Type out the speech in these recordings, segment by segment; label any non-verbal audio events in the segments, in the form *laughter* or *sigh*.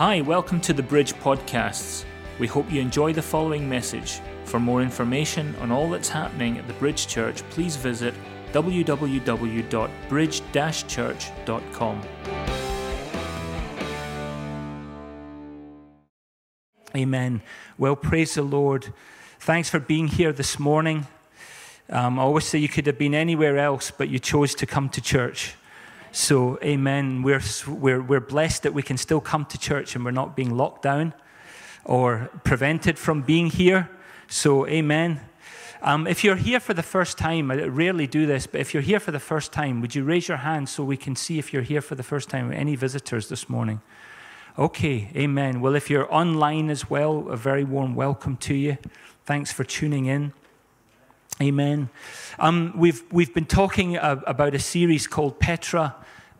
Hi, welcome to the Bridge Podcasts. We hope you enjoy the following message. For more information on all that's happening at the Bridge Church, please visit www.bridge church.com. Amen. Well, praise the Lord. Thanks for being here this morning. Um, I always say you could have been anywhere else, but you chose to come to church. So, amen. We're, we're, we're blessed that we can still come to church and we're not being locked down or prevented from being here. So, amen. Um, if you're here for the first time, I rarely do this, but if you're here for the first time, would you raise your hand so we can see if you're here for the first time? Any visitors this morning? Okay, amen. Well, if you're online as well, a very warm welcome to you. Thanks for tuning in. Amen. Um, we've, we've been talking about a series called Petra,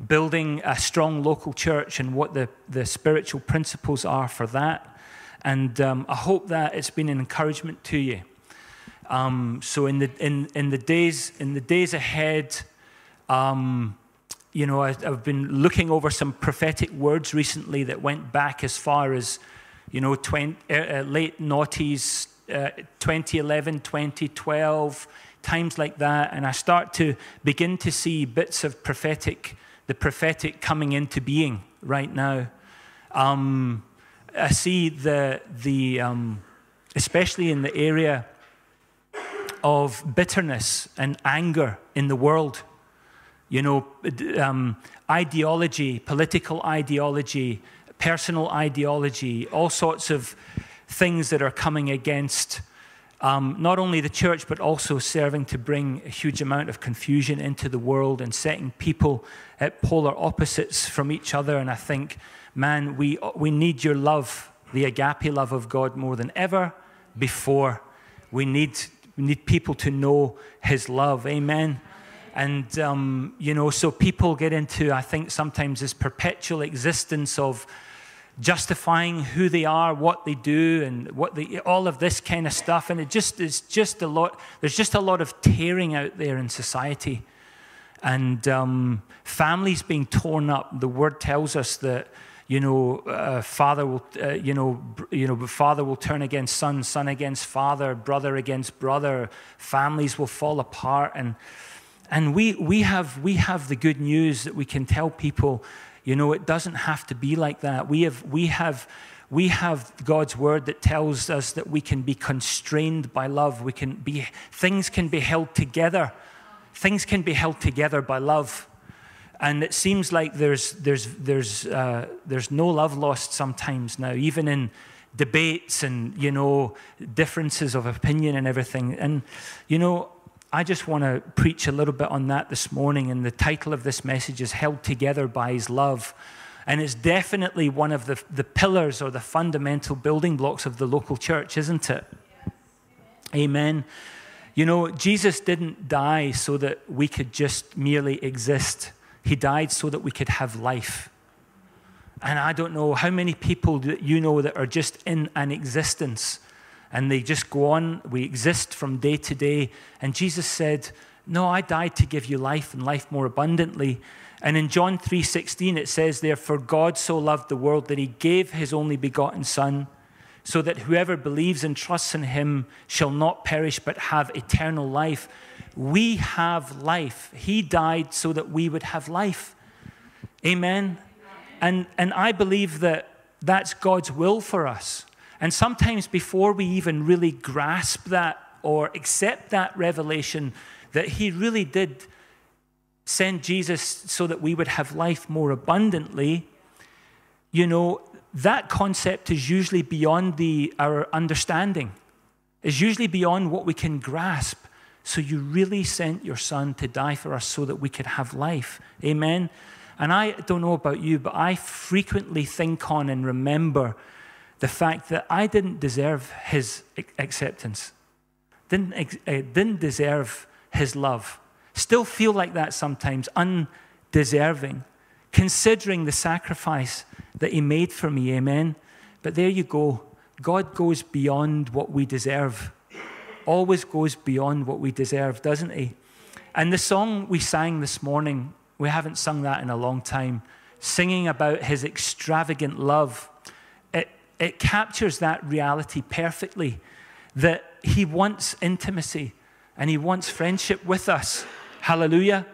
building a strong local church, and what the, the spiritual principles are for that. And um, I hope that it's been an encouragement to you. Um, so in the, in, in, the days, in the days ahead, um, you know, I, have been looking over some prophetic words recently that went back as far as, you know, 20, uh, uh, late noughties, uh, 2011, 2012, times like that. And I start to begin to see bits of prophetic, the prophetic coming into being right now. Um, I see the, the um, especially in the area of bitterness and anger in the world. You know, um, ideology, political ideology, personal ideology, all sorts of things that are coming against um, not only the church, but also serving to bring a huge amount of confusion into the world and setting people at polar opposites from each other. And I think, man, we, we need your love, the agape love of God, more than ever before. We need, we need people to know his love. Amen. And, um, you know, so people get into, I think, sometimes this perpetual existence of, justifying who they are, what they do, and what they, all of this kind of stuff. And it just is just a lot. There's just a lot of tearing out there in society, and um, families being torn up. The word tells us that you know, uh, father will, uh, you know, you know, father will turn against son, son against father, brother against brother. Families will fall apart, and and we we have we have the good news that we can tell people you know, it doesn't have to be like that. We have, we have, we have God's word that tells us that we can be constrained by love. We can be, things can be held together. Things can be held together by love. And it seems like there's, there's, there's, uh, there's no love lost sometimes now, even in debates and, you know, differences of opinion and everything. And, you know, I just want to preach a little bit on that this morning. And the title of this message is Held Together by His Love. And it's definitely one of the, the pillars or the fundamental building blocks of the local church, isn't it? Yes. Amen. You know, Jesus didn't die so that we could just merely exist, He died so that we could have life. And I don't know how many people that you know that are just in an existence and they just go on. We exist from day to day. And Jesus said, No, I died to give you life and life more abundantly. And in John 3:16 it says there for God so loved the world that he gave his only begotten son so that whoever believes and trusts in him shall not perish but have eternal life. We have life. He died so that we would have life. Amen. And and I believe that that's God's will for us. And sometimes before we even really grasp that or accept that revelation, that He really did send Jesus so that we would have life more abundantly, you know, that concept is usually beyond the, our understanding, is usually beyond what we can grasp. So you really sent your son to die for us so that we could have life. Amen. And I don't know about you, but I frequently think on and remember the fact that I didn't deserve his acceptance, didn't, uh, didn't deserve his love. Still feel like that sometimes, undeserving, considering the sacrifice that he made for me, amen. But there you go. God goes beyond what we deserve, always goes beyond what we deserve, doesn't he? And the song we sang this morning, we haven't sung that in a long time, singing about his extravagant love it captures that reality perfectly that He wants intimacy and He wants friendship with us. Hallelujah.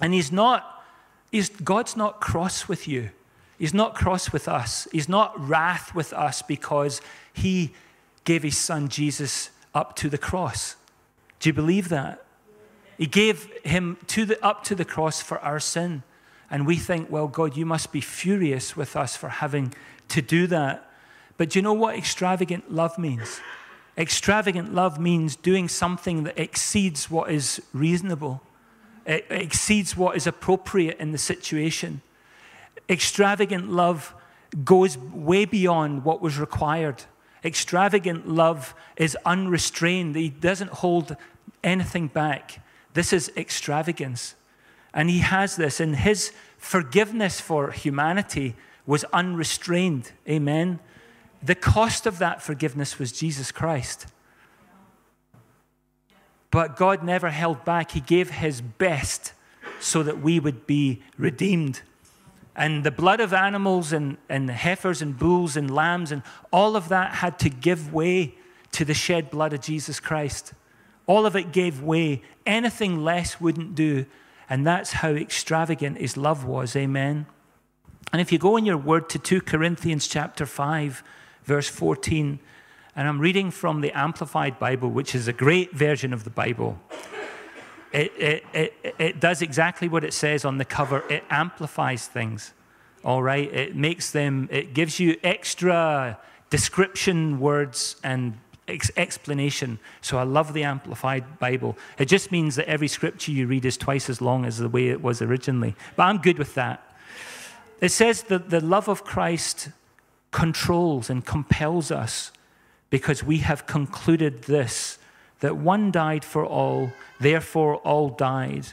And He's not, he's, God's not cross with you. He's not cross with us. He's not wrath with us because He gave His Son Jesus up to the cross. Do you believe that? He gave Him to the, up to the cross for our sin. And we think, well, God, you must be furious with us for having to do that. But do you know what extravagant love means? Extravagant love means doing something that exceeds what is reasonable, it exceeds what is appropriate in the situation. Extravagant love goes way beyond what was required. Extravagant love is unrestrained, he doesn't hold anything back. This is extravagance. And he has this, in his forgiveness for humanity was unrestrained. Amen. The cost of that forgiveness was Jesus Christ. But God never held back. He gave his best so that we would be redeemed. And the blood of animals and, and heifers and bulls and lambs and all of that had to give way to the shed blood of Jesus Christ. All of it gave way. Anything less wouldn't do. And that's how extravagant his love was. Amen. And if you go in your word to 2 Corinthians chapter 5, verse 14, and I'm reading from the Amplified Bible, which is a great version of the Bible. It, it, it, it does exactly what it says on the cover. It amplifies things, all right? It makes them, it gives you extra description words and ex- explanation. So I love the Amplified Bible. It just means that every scripture you read is twice as long as the way it was originally. But I'm good with that. It says that the love of Christ controls and compels us because we have concluded this that one died for all, therefore all died.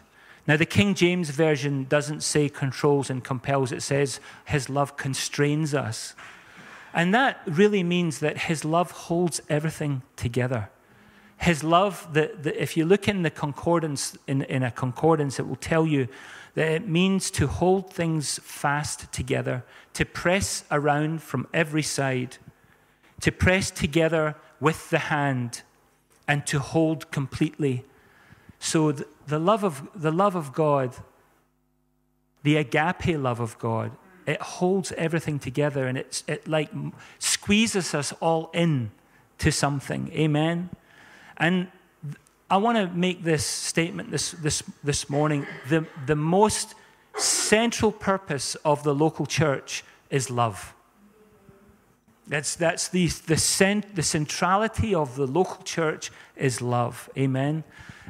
Now, the King James Version doesn't say controls and compels, it says his love constrains us. And that really means that his love holds everything together. His love, the, the, if you look in the concordance, in, in a concordance, it will tell you that it means to hold things fast together, to press around from every side, to press together with the hand, and to hold completely. So the, love of the love of God, the agape love of God, it holds everything together and it's, it like squeezes us all in to something. Amen. And I want to make this statement this, this, this morning. The, the most central purpose of the local church is love. That's, that's the, the, cent, the centrality of the local church is love. Amen.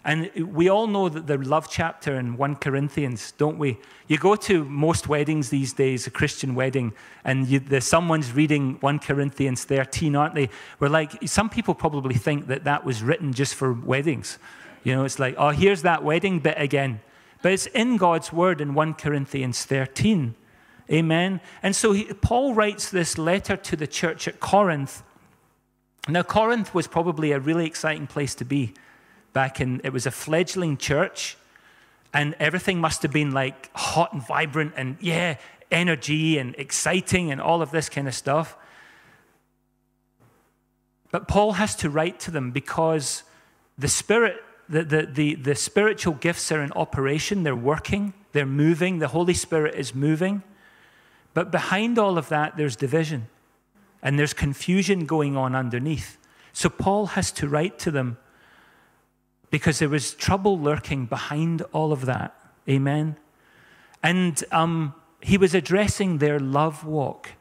And we all know that the love chapter in 1 Corinthians, don't we? You go to most weddings these days, a Christian wedding, and you, the, someone's reading 1 Corinthians 13, aren't they? We're like, some people probably think that that was written just for weddings. You know, it's like, oh, here's that wedding bit again. But it's in God's word in 1 Corinthians 13. Amen. And so he, Paul writes this letter to the church at Corinth. Now, Corinth was probably a really exciting place to be back in, it was a fledgling church, and everything must have been like hot and vibrant and, yeah, energy and exciting and all of this kind of stuff. But Paul has to write to them because the spirit, the, the, the, the spiritual gifts are in operation, they're working, they're moving, the Holy Spirit is moving. But behind all of that, there's division and there's confusion going on underneath. So Paul has to write to them because there was trouble lurking behind all of that. Amen. And um, he was addressing their love walk.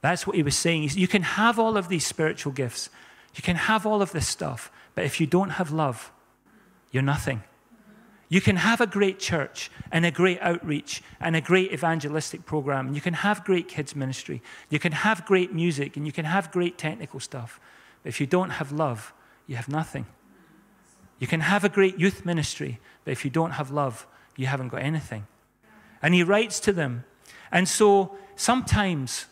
That's what he was saying. You can have all of these spiritual gifts, you can have all of this stuff, but if you don't have love, you're nothing. You can have a great church and a great outreach and a great evangelistic program. You can have great kids' ministry. You can have great music and you can have great technical stuff. But if you don't have love, you have nothing. You can have a great youth ministry, but if you don't have love, you haven't got anything. And he writes to them. And so sometimes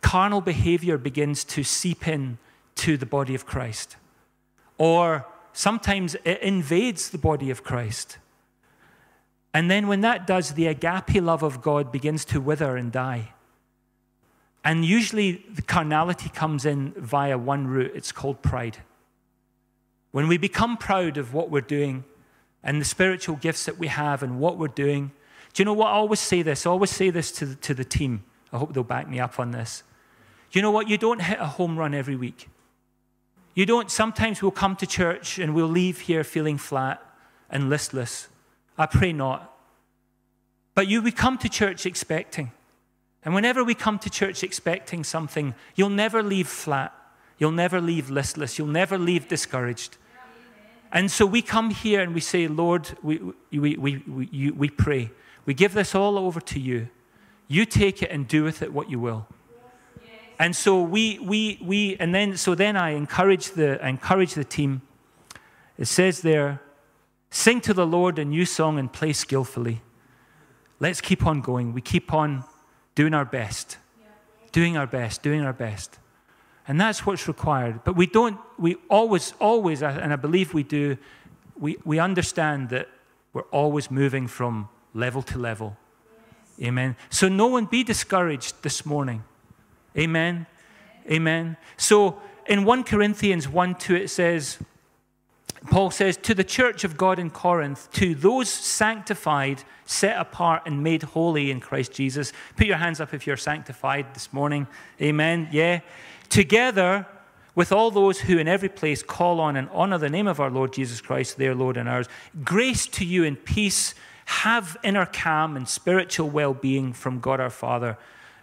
carnal behavior begins to seep in to the body of Christ. Or sometimes it invades the body of Christ. And then when that does, the agape love of God begins to wither and die. And usually the carnality comes in via one route. It's called pride. When we become proud of what we're doing and the spiritual gifts that we have and what we're doing, do you know what? I always say this. I always say this to the, to the team. I hope they'll back me up on this. You know what? You don't hit a home run every week. You don't, sometimes we'll come to church and we'll leave here feeling flat and listless. I pray not. But you, we come to church expecting. And whenever we come to church expecting something, you'll never leave flat. You'll never leave listless. You'll never leave discouraged. And so we come here and we say, Lord, we, we, we, we, you, we pray. We give this all over to you. You take it and do with it what you will. And so we, we, we, and then, so then I encourage the, I encourage the team. It says there, sing to the Lord a new song and play skillfully. Let's keep on going. We keep on doing our best, doing our best, doing our best. And that's what's required. But we don't, we always, always, and I believe we do, we, we understand that we're always moving from level to level. Amen. So no one be discouraged this morning. Amen. Amen. So in 1 Corinthians 1 2, it says, Paul says, To the church of God in Corinth, to those sanctified, set apart, and made holy in Christ Jesus. Put your hands up if you're sanctified this morning. Amen. Yeah. Together with all those who in every place call on and honor the name of our Lord Jesus Christ, their Lord and ours, grace to you and peace. Have inner calm and spiritual well being from God our Father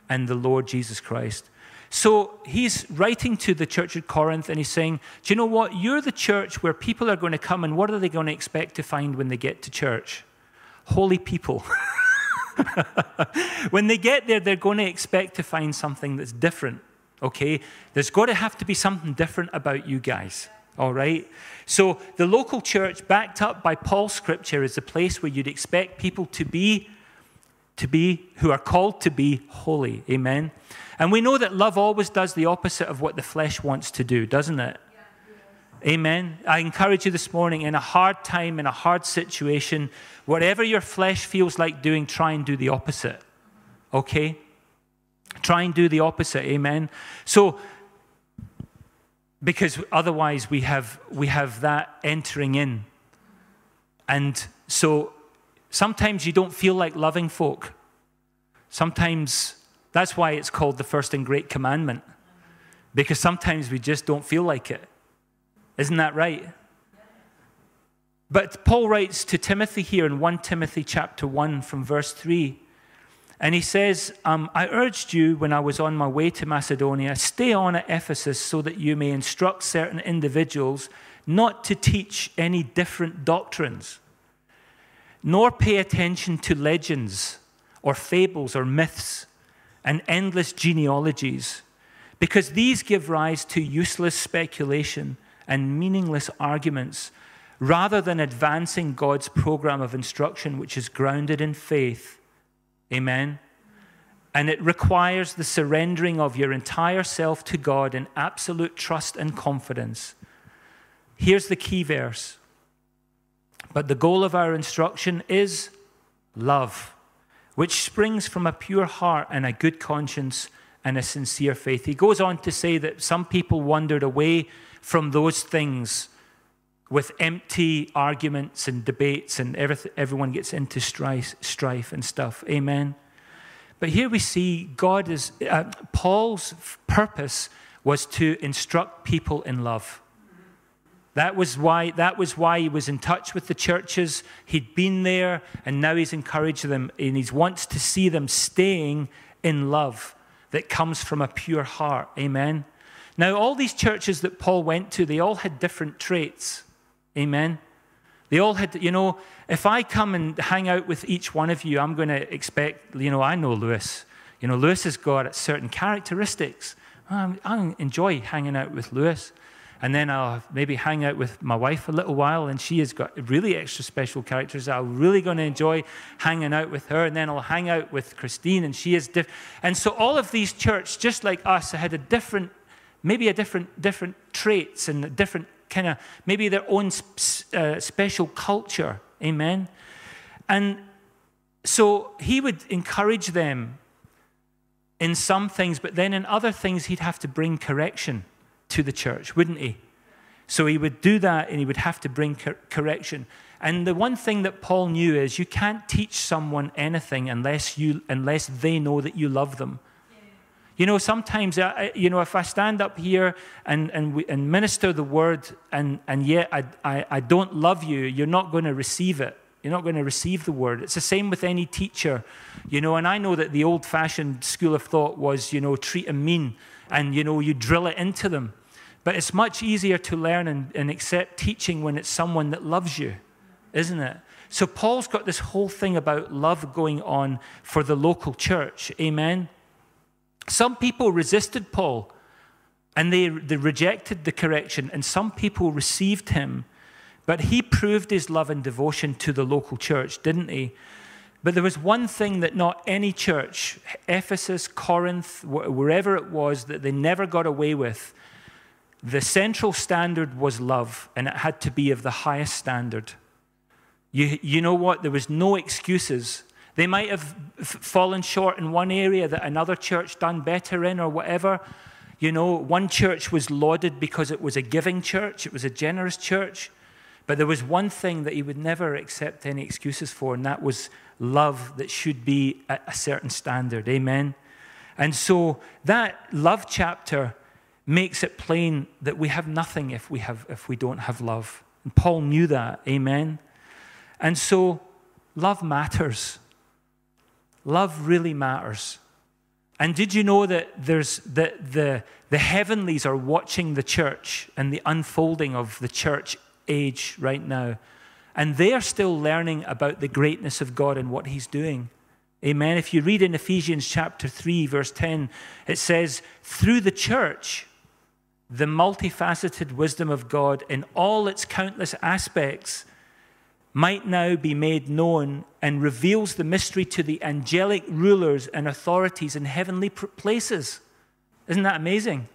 and the Lord Jesus Christ. So he's writing to the church at Corinth and he's saying, Do you know what? You're the church where people are going to come, and what are they going to expect to find when they get to church? Holy people. *laughs* when they get there, they're going to expect to find something that's different, okay? There's got to have to be something different about you guys, all right? So the local church, backed up by Paul's scripture, is the place where you'd expect people to be to be, who are called to be holy. Amen. And we know that love always does the opposite of what the flesh wants to do, doesn't it? Amen. I encourage you this morning in a hard time, in a hard situation, whatever your flesh feels like doing, try and do the opposite. Okay? Try and do the opposite. Amen. So, because otherwise we have, we have that entering in. And so Sometimes you don't feel like loving folk. Sometimes that's why it's called the first and great commandment, because sometimes we just don't feel like it. Isn't that right? But Paul writes to Timothy here in 1 Timothy chapter 1 from verse 3. And he says, um, I urged you when I was on my way to Macedonia, stay on at Ephesus so that you may instruct certain individuals not to teach any different doctrines nor pay attention to legends or fables or myths and endless genealogies, because these give rise to useless speculation and meaningless arguments, rather than advancing God's program of instruction, which is grounded in faith. Amen. And it requires the surrendering of your entire self to God in absolute trust and confidence. Here's the key verse but the goal of our instruction is love, which springs from a pure heart and a good conscience and a sincere faith. He goes on to say that some people wandered away from those things with empty arguments and debates, and everyone gets into strife, strife and stuff. Amen. But here we see God is, uh, Paul's purpose was to instruct people in love. That was, why, that was why he was in touch with the churches. He'd been there, and now he's encouraged them, and he wants to see them staying in love that comes from a pure heart. Amen. Now, all these churches that Paul went to, they all had different traits. Amen. They all had, you know, if I come and hang out with each one of you, I'm going to expect, you know, I know Lewis. You know, Lewis has got certain characteristics. I enjoy hanging out with Lewis and then I'll maybe hang out with my wife a little while, and she has got really extra special characters. I'm really going to enjoy hanging out with her, and then I'll hang out with Christine, and she is different. And so all of these churches, just like us, had a different, maybe a different, different traits and different kind of, maybe their own uh, special culture. Amen. And so he would encourage them in some things, but then in other things, he'd have to bring correction to the church, wouldn't he? So he would do that and he would have to bring cor- correction. And the one thing that Paul knew is you can't teach someone anything unless, you, unless they know that you love them. You know, sometimes, I, you know, if I stand up here and, and, we, and minister the word and, and yet I, I, I don't love you, you're not going to receive it. You're not going to receive the word. It's the same with any teacher, you know. And I know that the old fashioned school of thought was, you know, treat them mean and, you know, you drill it into them. But it's much easier to learn and, and accept teaching when it's someone that loves you, isn't it? So Paul's got this whole thing about love going on for the local church. Amen. Some people resisted Paul and they, they rejected the correction, and some people received him. But he proved his love and devotion to the local church, didn't he? But there was one thing that not any church, Ephesus, Corinth, wherever it was, that they never got away with. The central standard was love, and it had to be of the highest standard. You, you know what? There was no excuses. They might have fallen short in one area that another church done better in or whatever. You know, one church was lauded because it was a giving church, it was a generous church. But there was one thing that he would never accept any excuses for, and that was love that should be at a certain standard. Amen. And so that love chapter makes it plain that we have nothing if we, have, if we don't have love. And Paul knew that. Amen. And so love matters. Love really matters. And did you know that there's the, the, the heavenlies are watching the church and the unfolding of the church age right now? And they are still learning about the greatness of God and what He's doing. Amen. If you read in Ephesians chapter 3, verse 10, it says, Through the church, the multifaceted wisdom of God in all its countless aspects might now be made known and reveals the mystery to the angelic rulers and authorities in heavenly places. Isn't that amazing?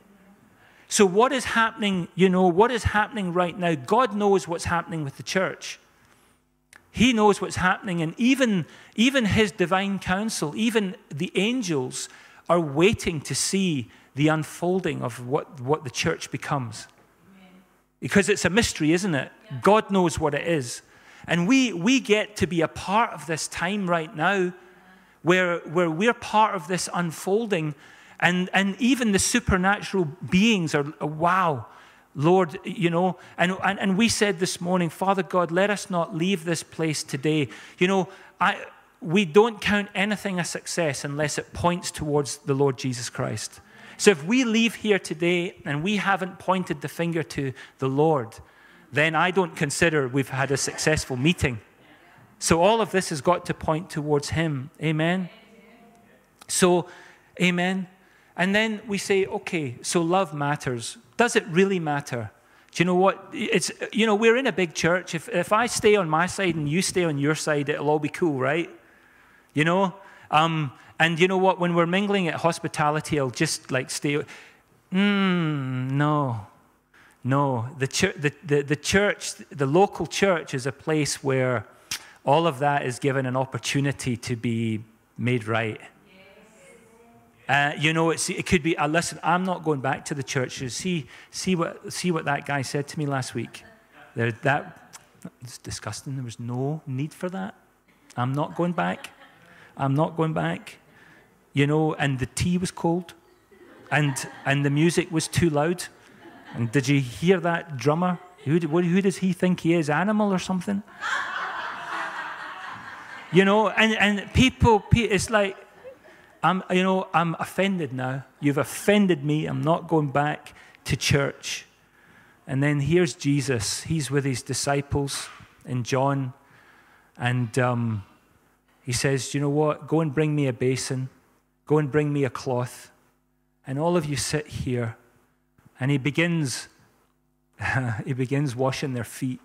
So, what is happening, you know, what is happening right now? God knows what's happening with the church. He knows what's happening, and even, even His divine council, even the angels, are waiting to see the unfolding of what, what the church becomes. Because it's a mystery, isn't it? God knows what it is. And we, we get to be a part of this time right now where, where we're part of this unfolding. And, and even the supernatural beings are, oh, wow, Lord, you know. And, and, and we said this morning, Father God, let us not leave this place today. You know, I, we don't count anything a success unless it points towards the Lord Jesus Christ. So if we leave here today and we haven't pointed the finger to the Lord, then I don't consider we've had a successful meeting. So all of this has got to point towards Him. Amen? So, amen. And then we say, okay, so love matters. Does it really matter? Do you know what? It's, you know, we're in a big church. If, if I stay on my side and you stay on your side, it'll all be cool, right? You know? Um, and you know what? When we're mingling at hospitality, I'll just like stay. Mm, no. No, the, church, the, the, the church, the local church is a place where all of that is given an opportunity to be made right. Uh, you know, it could be, uh, listen, I'm not going back to the church. See, see, what, see what that guy said to me last week. There, that, it's disgusting. There was no need for that. I'm not going back. I'm not going back. You know, and the tea was cold, and, and the music was too loud. And did you hear that drummer? Who, who does he think he is? Animal or something? you know, and, and people, it's like, I'm, you know, I'm offended now. You've offended me. I'm not going back to church. And then here's Jesus. He's with his disciples in John. And um, he says, You know what? Go and bring me a basin. Go and bring me a cloth. And all of you sit here and he begins, *laughs* he begins washing their feet.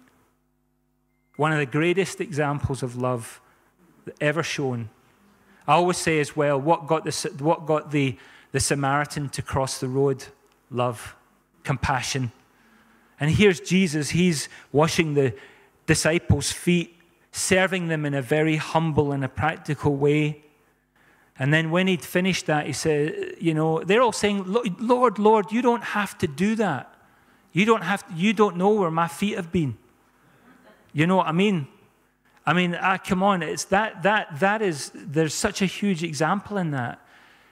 One of the greatest examples of love ever shown. I always say as well, what got the, what got the, the Samaritan to cross the road? Love, compassion. And here's Jesus, he's washing the disciples' feet, serving them in a very humble and a practical way. And then when he'd finished that, he said, You know, they're all saying, Lord, Lord, you don't have to do that. You don't have to, you don't know where my feet have been. You know what I mean? I mean, uh, come on, it's that that that is there's such a huge example in that.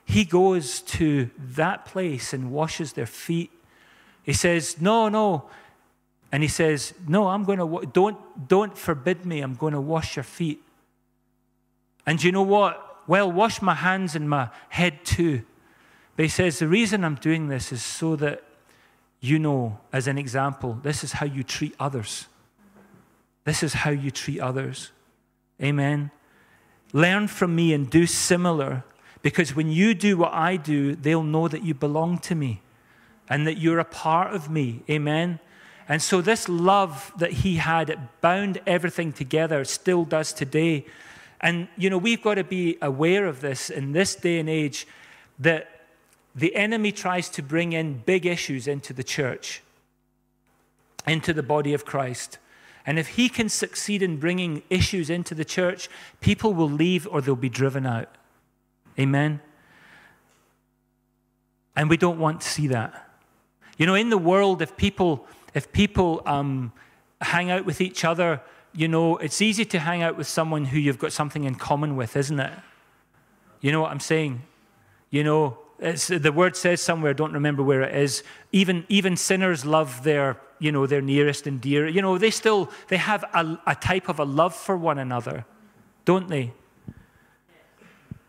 He goes to that place and washes their feet. He says, "No, no," and he says, "No, I'm going to don't don't forbid me. I'm going to wash your feet." And you know what? Well, wash my hands and my head too. But he says, the reason I'm doing this is so that you know, as an example, this is how you treat others. This is how you treat others. Amen. Learn from me and do similar because when you do what I do, they'll know that you belong to me and that you're a part of me. Amen. And so, this love that he had, it bound everything together, still does today. And, you know, we've got to be aware of this in this day and age that the enemy tries to bring in big issues into the church, into the body of Christ. And if he can succeed in bringing issues into the church, people will leave or they'll be driven out. Amen? And we don't want to see that. You know, in the world, if people, if people um, hang out with each other, you know, it's easy to hang out with someone who you've got something in common with, isn't it? You know what I'm saying? You know, the word says somewhere, I don't remember where it is, even, even sinners love their you know, their nearest and dear. You know, they still, they have a, a type of a love for one another, don't they?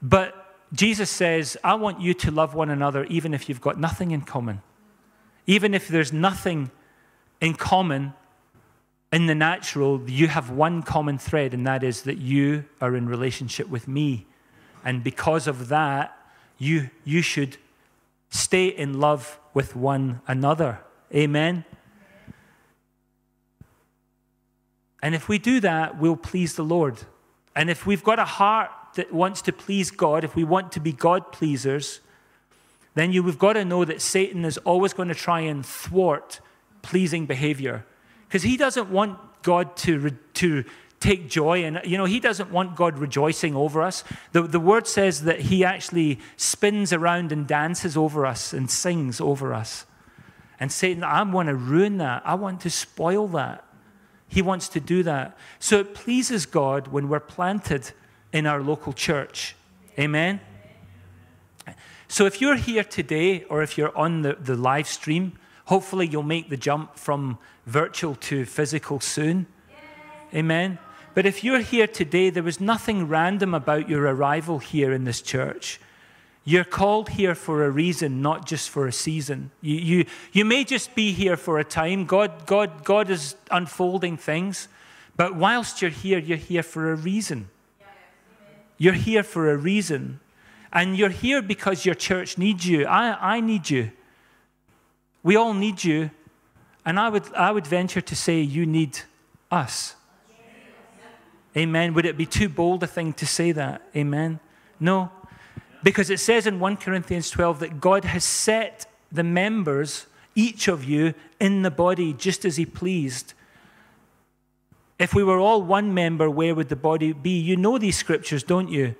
But Jesus says, I want you to love one another even if you've got nothing in common. Even if there's nothing in common in the natural, you have one common thread, and that is that you are in relationship with me. And because of that, you, you should stay in love with one another. Amen. And if we do that, we'll please the Lord. And if we've got a heart that wants to please God, if we want to be God pleasers, then you, we've got to know that Satan is always going to try and thwart pleasing behavior. Because he doesn't want God to, to take joy and you know he doesn't want god rejoicing over us the, the word says that he actually spins around and dances over us and sings over us and satan i want to ruin that i want to spoil that he wants to do that. So it pleases God when we're planted in our local church. Amen? So if you're here today or if you're on the, the live stream, hopefully you'll make the jump from virtual to physical soon. Amen? But if you're here today, there was nothing random about your arrival here in this church. You're called here for a reason, not just for a season. You, you, you may just be here for a time. God, God, God is unfolding things. But whilst you're here, you're here for a reason. You're here for a reason. And you're here because your church needs you. I, I need you. We all need you. And I would, I would venture to say you need us. Amen. Would it be too bold a thing to say that? Amen. No. Because it says in 1 Corinthians 12 that God has set the members, each of you, in the body just as He pleased. If we were all one member, where would the body be? You know these scriptures, don't you?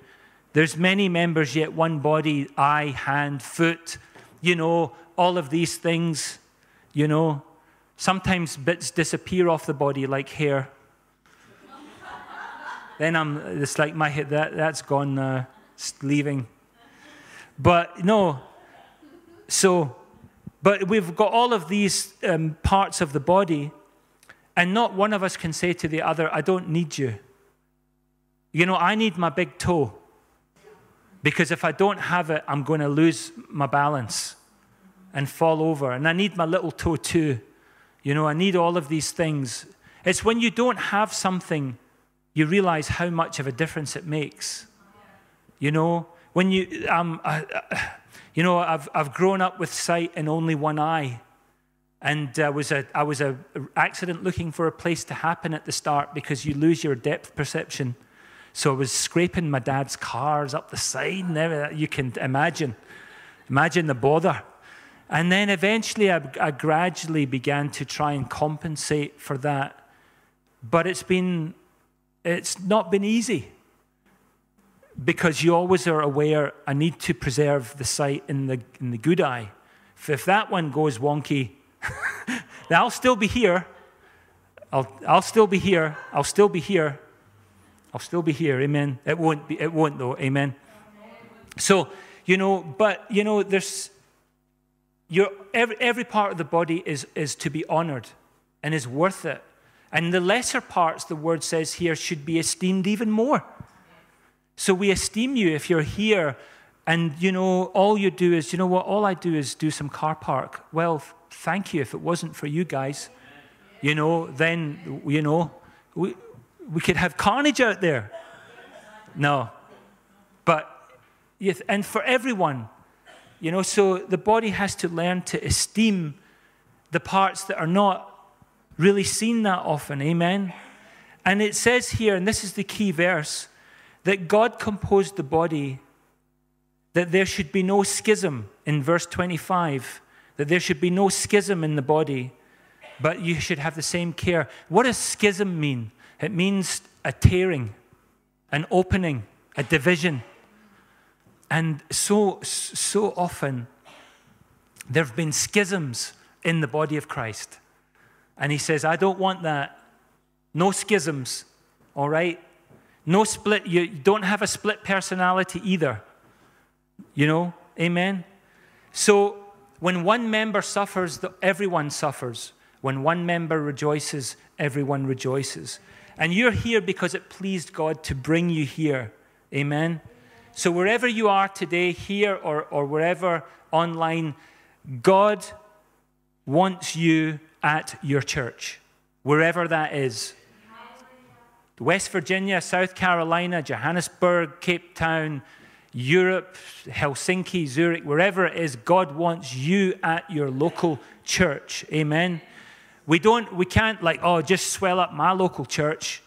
There's many members, yet one body, eye, hand, foot, you know, all of these things, you know. Sometimes bits disappear off the body like hair. then I'm, it's like my head, that, that's gone now, it's leaving. But no, so, but we've got all of these um, parts of the body, and not one of us can say to the other, I don't need you. You know, I need my big toe. Because if I don't have it, I'm going to lose my balance and fall over. And I need my little toe too. You know, I need all of these things. It's when you don't have something, you realize how much of a difference it makes. You know, when you, um, uh, you know, I've, I've grown up with sight in only one eye. And uh, was a, I was a accident looking for a place to happen at the start because you lose your depth perception. So I was scraping my dad's cars up the side and. You can imagine. Imagine the bother. And then eventually I, I gradually began to try and compensate for that. But it's been, it's not been easy because you always are aware I need to preserve the sight in the, in the good eye. If, if that one goes wonky, *laughs* I'll still be here. I'll, I'll still be here. I'll still be here. I'll still be here. Amen. It won't be, it won't though. Amen. So, you know, but you know, there's your every, every part of the body is, is to be honored and is worth it. And the lesser parts, the word says here, should be esteemed even more. So we esteem you if you're here and you know all you do is you know what all I do is do some car park. Well, thank you if it wasn't for you guys. You know, then you know we we could have carnage out there. No. But yes and for everyone, you know, so the body has to learn to esteem the parts that are not really seen that often. Amen. And it says here, and this is the key verse, that God composed the body, that there should be no schism in verse 25, that there should be no schism in the body, but you should have the same care. What does schism mean? It means a tearing, an opening, a division. And so, so often, there have been schisms in the body of Christ. And he says, I don't want that. No schisms, all right? No split. You don't have a split personality either. You know? Amen? So, when one member suffers, everyone suffers. When one member rejoices, everyone rejoices. And you're here because it pleased God to bring you here. Amen? So, wherever you are today, here or, or wherever online, God wants you at your church, wherever that is. West Virginia, South Carolina, Johannesburg, Cape Town, Europe, Helsinki, Zurich, wherever it is, God wants you at your local church. Amen. We don't, we can't like, oh, just swell up my local church.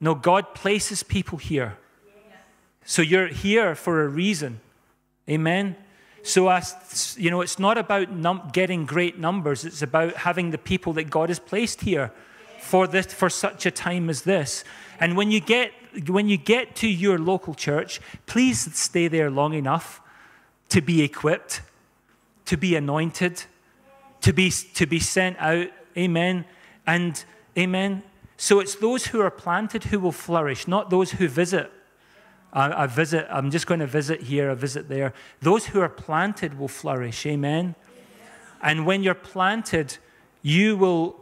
No, God places people here. So you're here for a reason. Amen. So, as, you know, it's not about num- getting great numbers, it's about having the people that God has placed here for, this, for such a time as this. And when you, get, when you get to your local church, please stay there long enough to be equipped, to be anointed, to be, to be sent out. Amen. And amen. So it's those who are planted who will flourish, not those who visit. I, I visit, I'm just going to visit here, I visit there. Those who are planted will flourish. Amen. And when you're planted, you will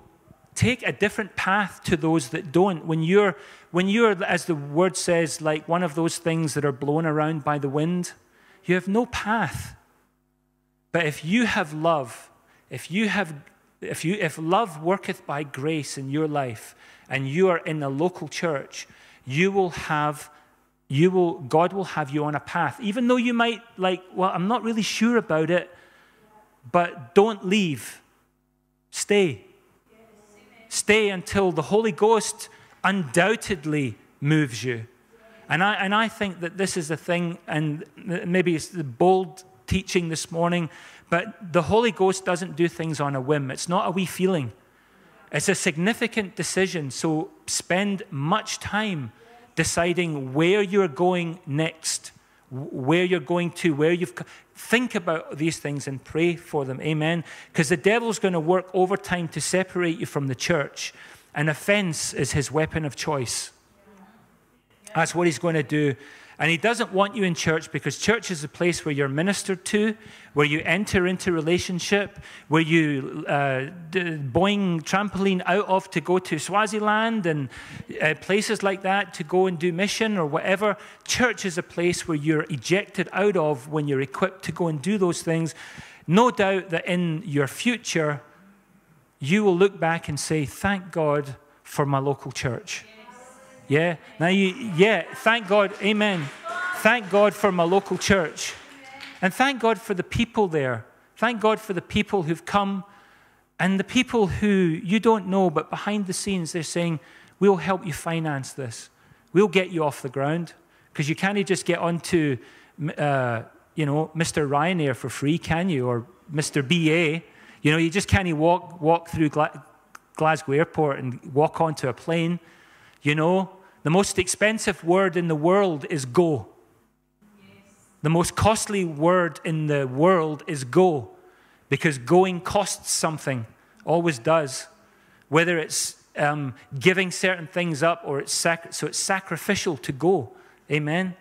take a different path to those that don't. When you're, when you're, as the word says, like one of those things that are blown around by the wind, you have no path. But if you have love, if you have, if you, if love worketh by grace in your life, and you are in a local church, you will have you will god will have you on a path. Even though you might like well i'm not really sure about it but don't leave. Stay. Stay until the holy ghost undoubtedly moves you. And i and i think that this is the thing and maybe it's the bold teaching this morning but the holy ghost doesn't do things on a whim. It's not a wee feeling. It's a significant decision. So spend much time deciding where you're going next, where you're going to, where you've. Think about these things and pray for them. Amen. Because the devil's going to work overtime to separate you from the church, and offense is his weapon of choice. That's what he's going to do. And he doesn't want you in church because church is a place where you're ministered to, where you enter into relationship, where you uh, boing trampoline out of to go to Swaziland and uh, places like that to go and do mission or whatever. Church is a place where you're ejected out of when you're equipped to go and do those things. No doubt that in your future, you will look back and say, Thank God for my local church. Yeah. Now you, yeah, thank God. Amen. Thank God for my local church. And thank God for the people there. Thank God for the people who've come and the people who you don't know, but behind the scenes, they're saying, We'll help you finance this. We'll get you off the ground. Because you can't just get onto, uh, you know, Mr. Ryanair for free, can you? Or Mr. BA. You know, you just can't walk, walk through Gla- Glasgow Airport and walk onto a plane. You know, the most expensive word in the world is go. The most costly word in the world is go, because going costs something, always does. Whether it's um, giving certain things up or it's sac- so it's sacrificial to go. Amen.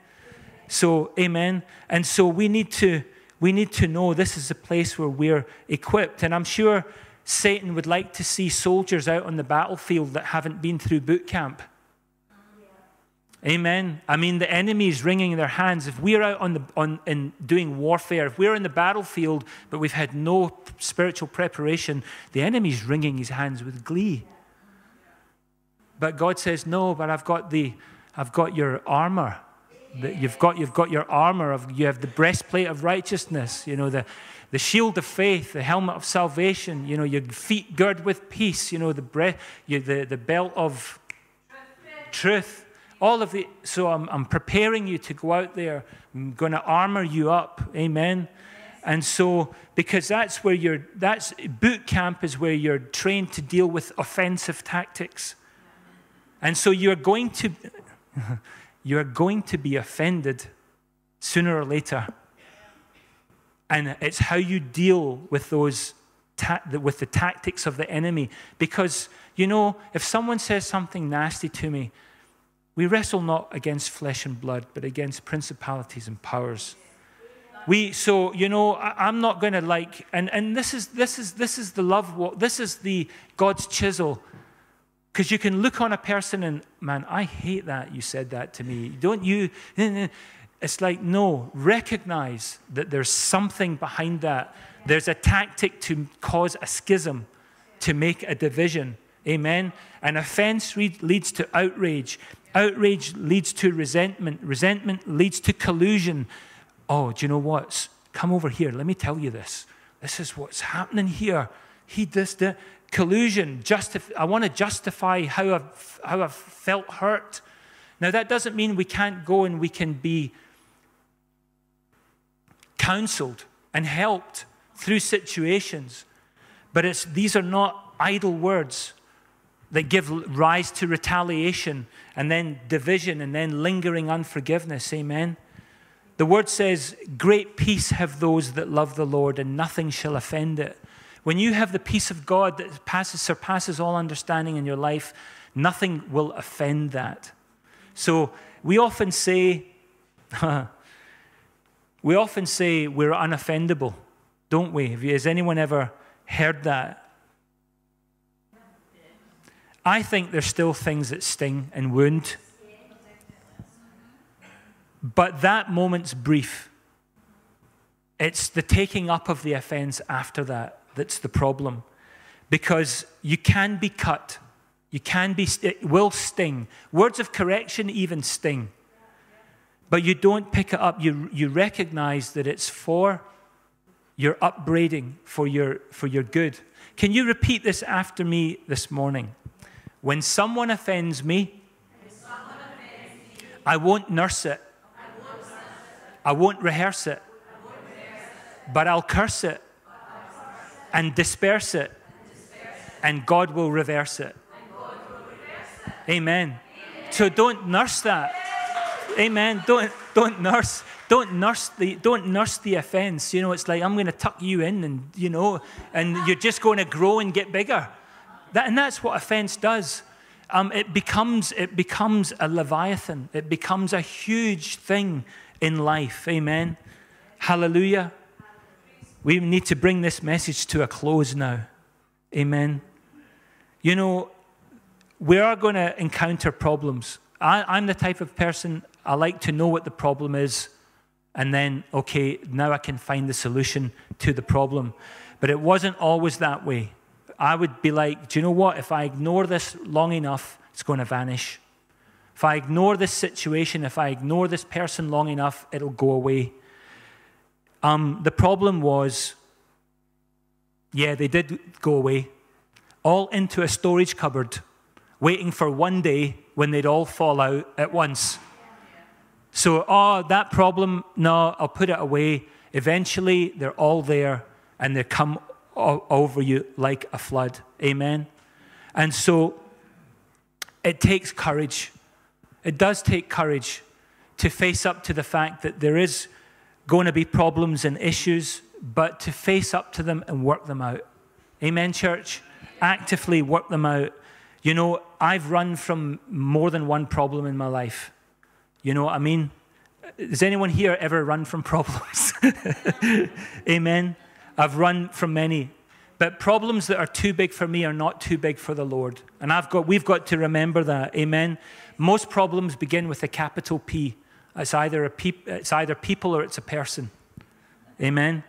So, amen. And so we need to we need to know this is a place where we're equipped. And I'm sure Satan would like to see soldiers out on the battlefield that haven't been through boot camp. Amen. I mean, the enemy is wringing their hands. If we're out on the, on, in doing warfare, if we're in the battlefield, but we've had no spiritual preparation, the enemy's wringing his hands with glee. But God says, No, but I've got, the, I've got your armor. You've got, you've got your armor. Of, you have the breastplate of righteousness, you know, the, the shield of faith, the helmet of salvation, you know, your feet girded with peace, you know, the, bre- you, the, the belt of truth all of the, so I'm, I'm preparing you to go out there. I'm going to armor you up. Amen. And so, because that's where you're, that's boot camp is where you're trained to deal with offensive tactics. And so you're going to, *laughs* you're going to be offended sooner or later. And it's how you deal with those, with the tactics of the enemy. Because, you know, if someone says something nasty to me, we wrestle not against flesh and blood, but against principalities and powers. We, so, you know, I, am not going to like, and, and this, is, this, is, this is the love, this is the God's chisel. Because you can look on a person and, man, I hate that you said that to me. Don't you? *laughs* It's like, no, recognize that there's something behind that. There's a tactic to cause a schism, to make a division. Amen. An offense leads to outrage. Outrage leads to resentment. Resentment leads to collusion. Oh, do you know what? Come over here. Let me tell you this. This is what's happening here. He does the collusion. Justif- I want to justify how I've, how I've felt hurt. Now, that doesn't mean we can't go and we can be counseled and helped through situations. But it's, these are not idle words that give rise to retaliation and then division and then lingering unforgiveness. Amen. The word says, Great peace have those that love the Lord, and nothing shall offend it. When you have the peace of God that passes, surpasses all understanding in your life, nothing will offend that. So we often say, *laughs* we often say we're unoffendable, don't we? Has anyone ever heard that? I think there's still things that sting and wound. But that moment's brief. It's the taking up of the offense after that that's the problem. Because you can be cut, you can be, it will sting. Words of correction even sting. But you don't pick it up. You, you recognize that it's for your upbraiding, for your, for your good. Can you repeat this after me this morning? When someone offends me, I won't nurse it. I won't rehearse it. But I'll curse it and disperse it. And God will reverse it. Amen. So don't nurse that. Amen. Don't don't nurse don't nurse the don't nurse the offense. You know, it's like I'm going to tuck you in, and you know, and you're just going to grow and get bigger. That, and that's what offense does. Um, it, becomes, it becomes a leviathan, it becomes a huge thing in life. Amen. Hallelujah. We need to bring this message to a close now. Amen. You know, we are going to encounter problems. I, I'm the type of person, I like to know what the problem is, and then, okay, now I can find the solution to the problem. But it wasn't always that way. I would be like, do you know what? If I ignore this long enough, it's going to vanish. If I ignore this situation, if I ignore this person long enough, it'll go away. Um, the problem was, yeah, they did go away, all into a storage cupboard, waiting for one day when they'd all fall out at once. So, oh, that problem, no, I'll put it away. Eventually, they're all there and they come over you like a flood. Amen. And so it takes courage. It does take courage to face up to the fact that there is going to be problems and issues, but to face up to them and work them out. Amen, church? Actively work them out. You know, I've run from more than one problem in my life. You know what I mean? Does anyone here ever run from *laughs* problems? Amen. I've run from many. But problems that are too big for me are not too big for the Lord. And I've got, we've got to remember that. Amen. Most problems begin with a capital P. It's either, a peop, it's either people or it's a person. Amen.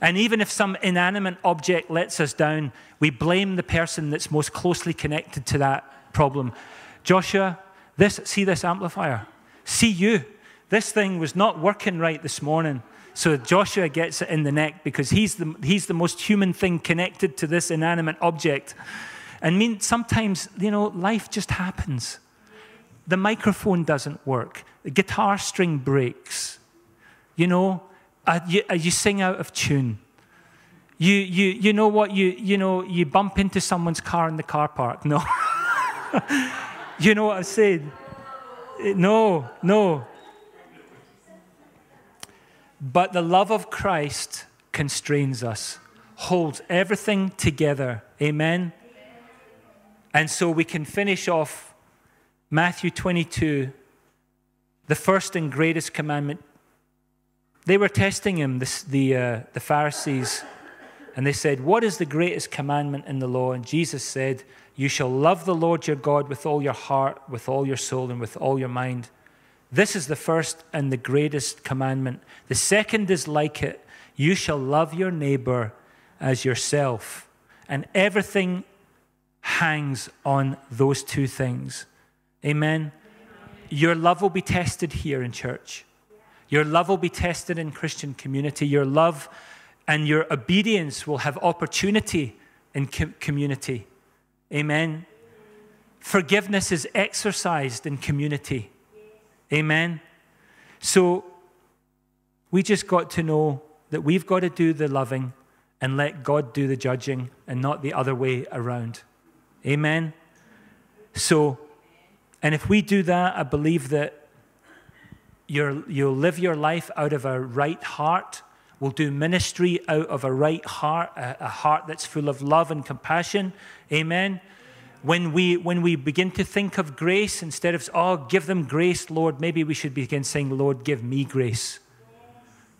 And even if some inanimate object lets us down, we blame the person that's most closely connected to that problem. Joshua, this, see this amplifier? See you. This thing was not working right this morning. So Joshua gets it in the neck because he's the, he's the most human thing connected to this inanimate object. And mean, sometimes, you know, life just happens. The microphone doesn't work. The guitar string breaks. You know, uh, you, uh, you sing out of tune. You, you, you know what? You, you know, you bump into someone's car in the car park. No. *laughs* you know what I'm saying? No, no. But the love of Christ constrains us, holds everything together. Amen? And so we can finish off Matthew 22, the first and greatest commandment. They were testing him, the, the, uh, the Pharisees, and they said, What is the greatest commandment in the law? And Jesus said, You shall love the Lord your God with all your heart, with all your soul, and with all your mind. This is the first and the greatest commandment. The second is like it you shall love your neighbor as yourself. And everything hangs on those two things. Amen. Your love will be tested here in church. Your love will be tested in Christian community. Your love and your obedience will have opportunity in community. Amen. Forgiveness is exercised in community. Amen. So we just got to know that we've got to do the loving and let God do the judging and not the other way around. Amen. So, and if we do that, I believe that you will live your life out of a right heart. We'll do ministry out of a right heart, a, a heart that's full of love and compassion. Amen when we, when we begin to think of grace, instead of, oh, give them grace, Lord, maybe we should begin saying, Lord, give me grace.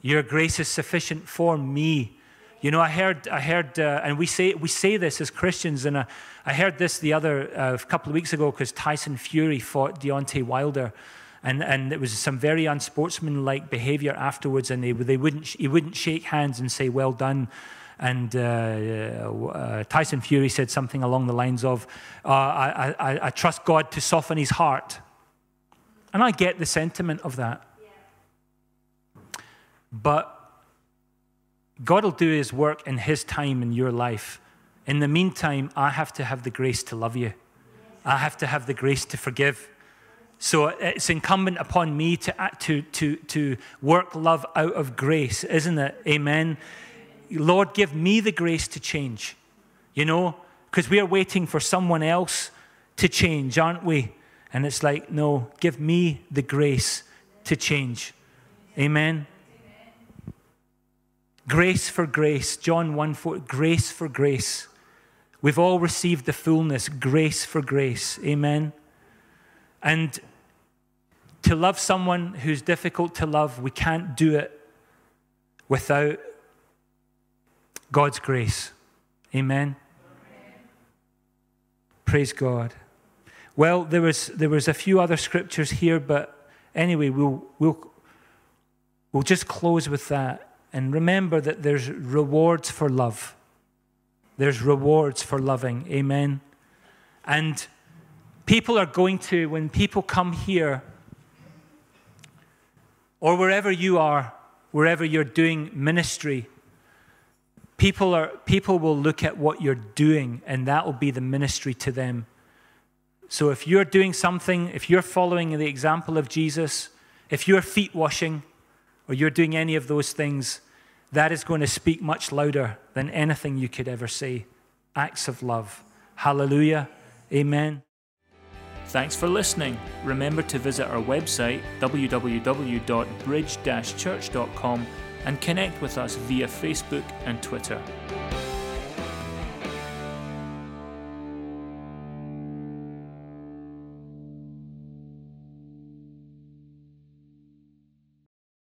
Your grace is sufficient for me. You know, I heard, I heard, uh, and we say, we say this as Christians, and uh, I heard this the other uh, couple of weeks ago because Tyson Fury fought Deontay Wilder, and, and it was some very unsportsmanlike behavior afterwards, and they, they wouldn't, he wouldn't shake hands and say, well done. And uh, uh, Tyson Fury said something along the lines of, uh, I, I, I, trust God to soften his heart. And I get the sentiment of that. Yeah. But God will do his work in his time in your life. In the meantime, I have to have the grace to love you, I have to have the grace to forgive. So it's incumbent upon me to, to, to, to work love out of grace, isn't it? Amen. Lord, give me the grace to change. You know, because we are waiting for someone else to change, aren't we? And it's like, no, give me the grace to change. Amen. Grace for grace. John 1 4, grace for grace. We've all received the fullness, grace for grace. Amen. And to love someone who's difficult to love, we can't do it without God's grace. Amen. Praise God. Well, there was, there was a few other scriptures here, but anyway, we'll, we'll, we'll just close with that. And remember that there's rewards for love. There's rewards for loving. Amen. And people are going to, when people come here, or wherever you are, wherever you're doing ministry, People, are, people will look at what you're doing, and that will be the ministry to them. So if you're doing something, if you're following the example of Jesus, if you're feet washing, or you're doing any of those things, that is going to speak much louder than anything you could ever say. Acts of love. Hallelujah. Amen. Thanks for listening. Remember to visit our website www.bridge-church.com and connect with us via Facebook and Twitter.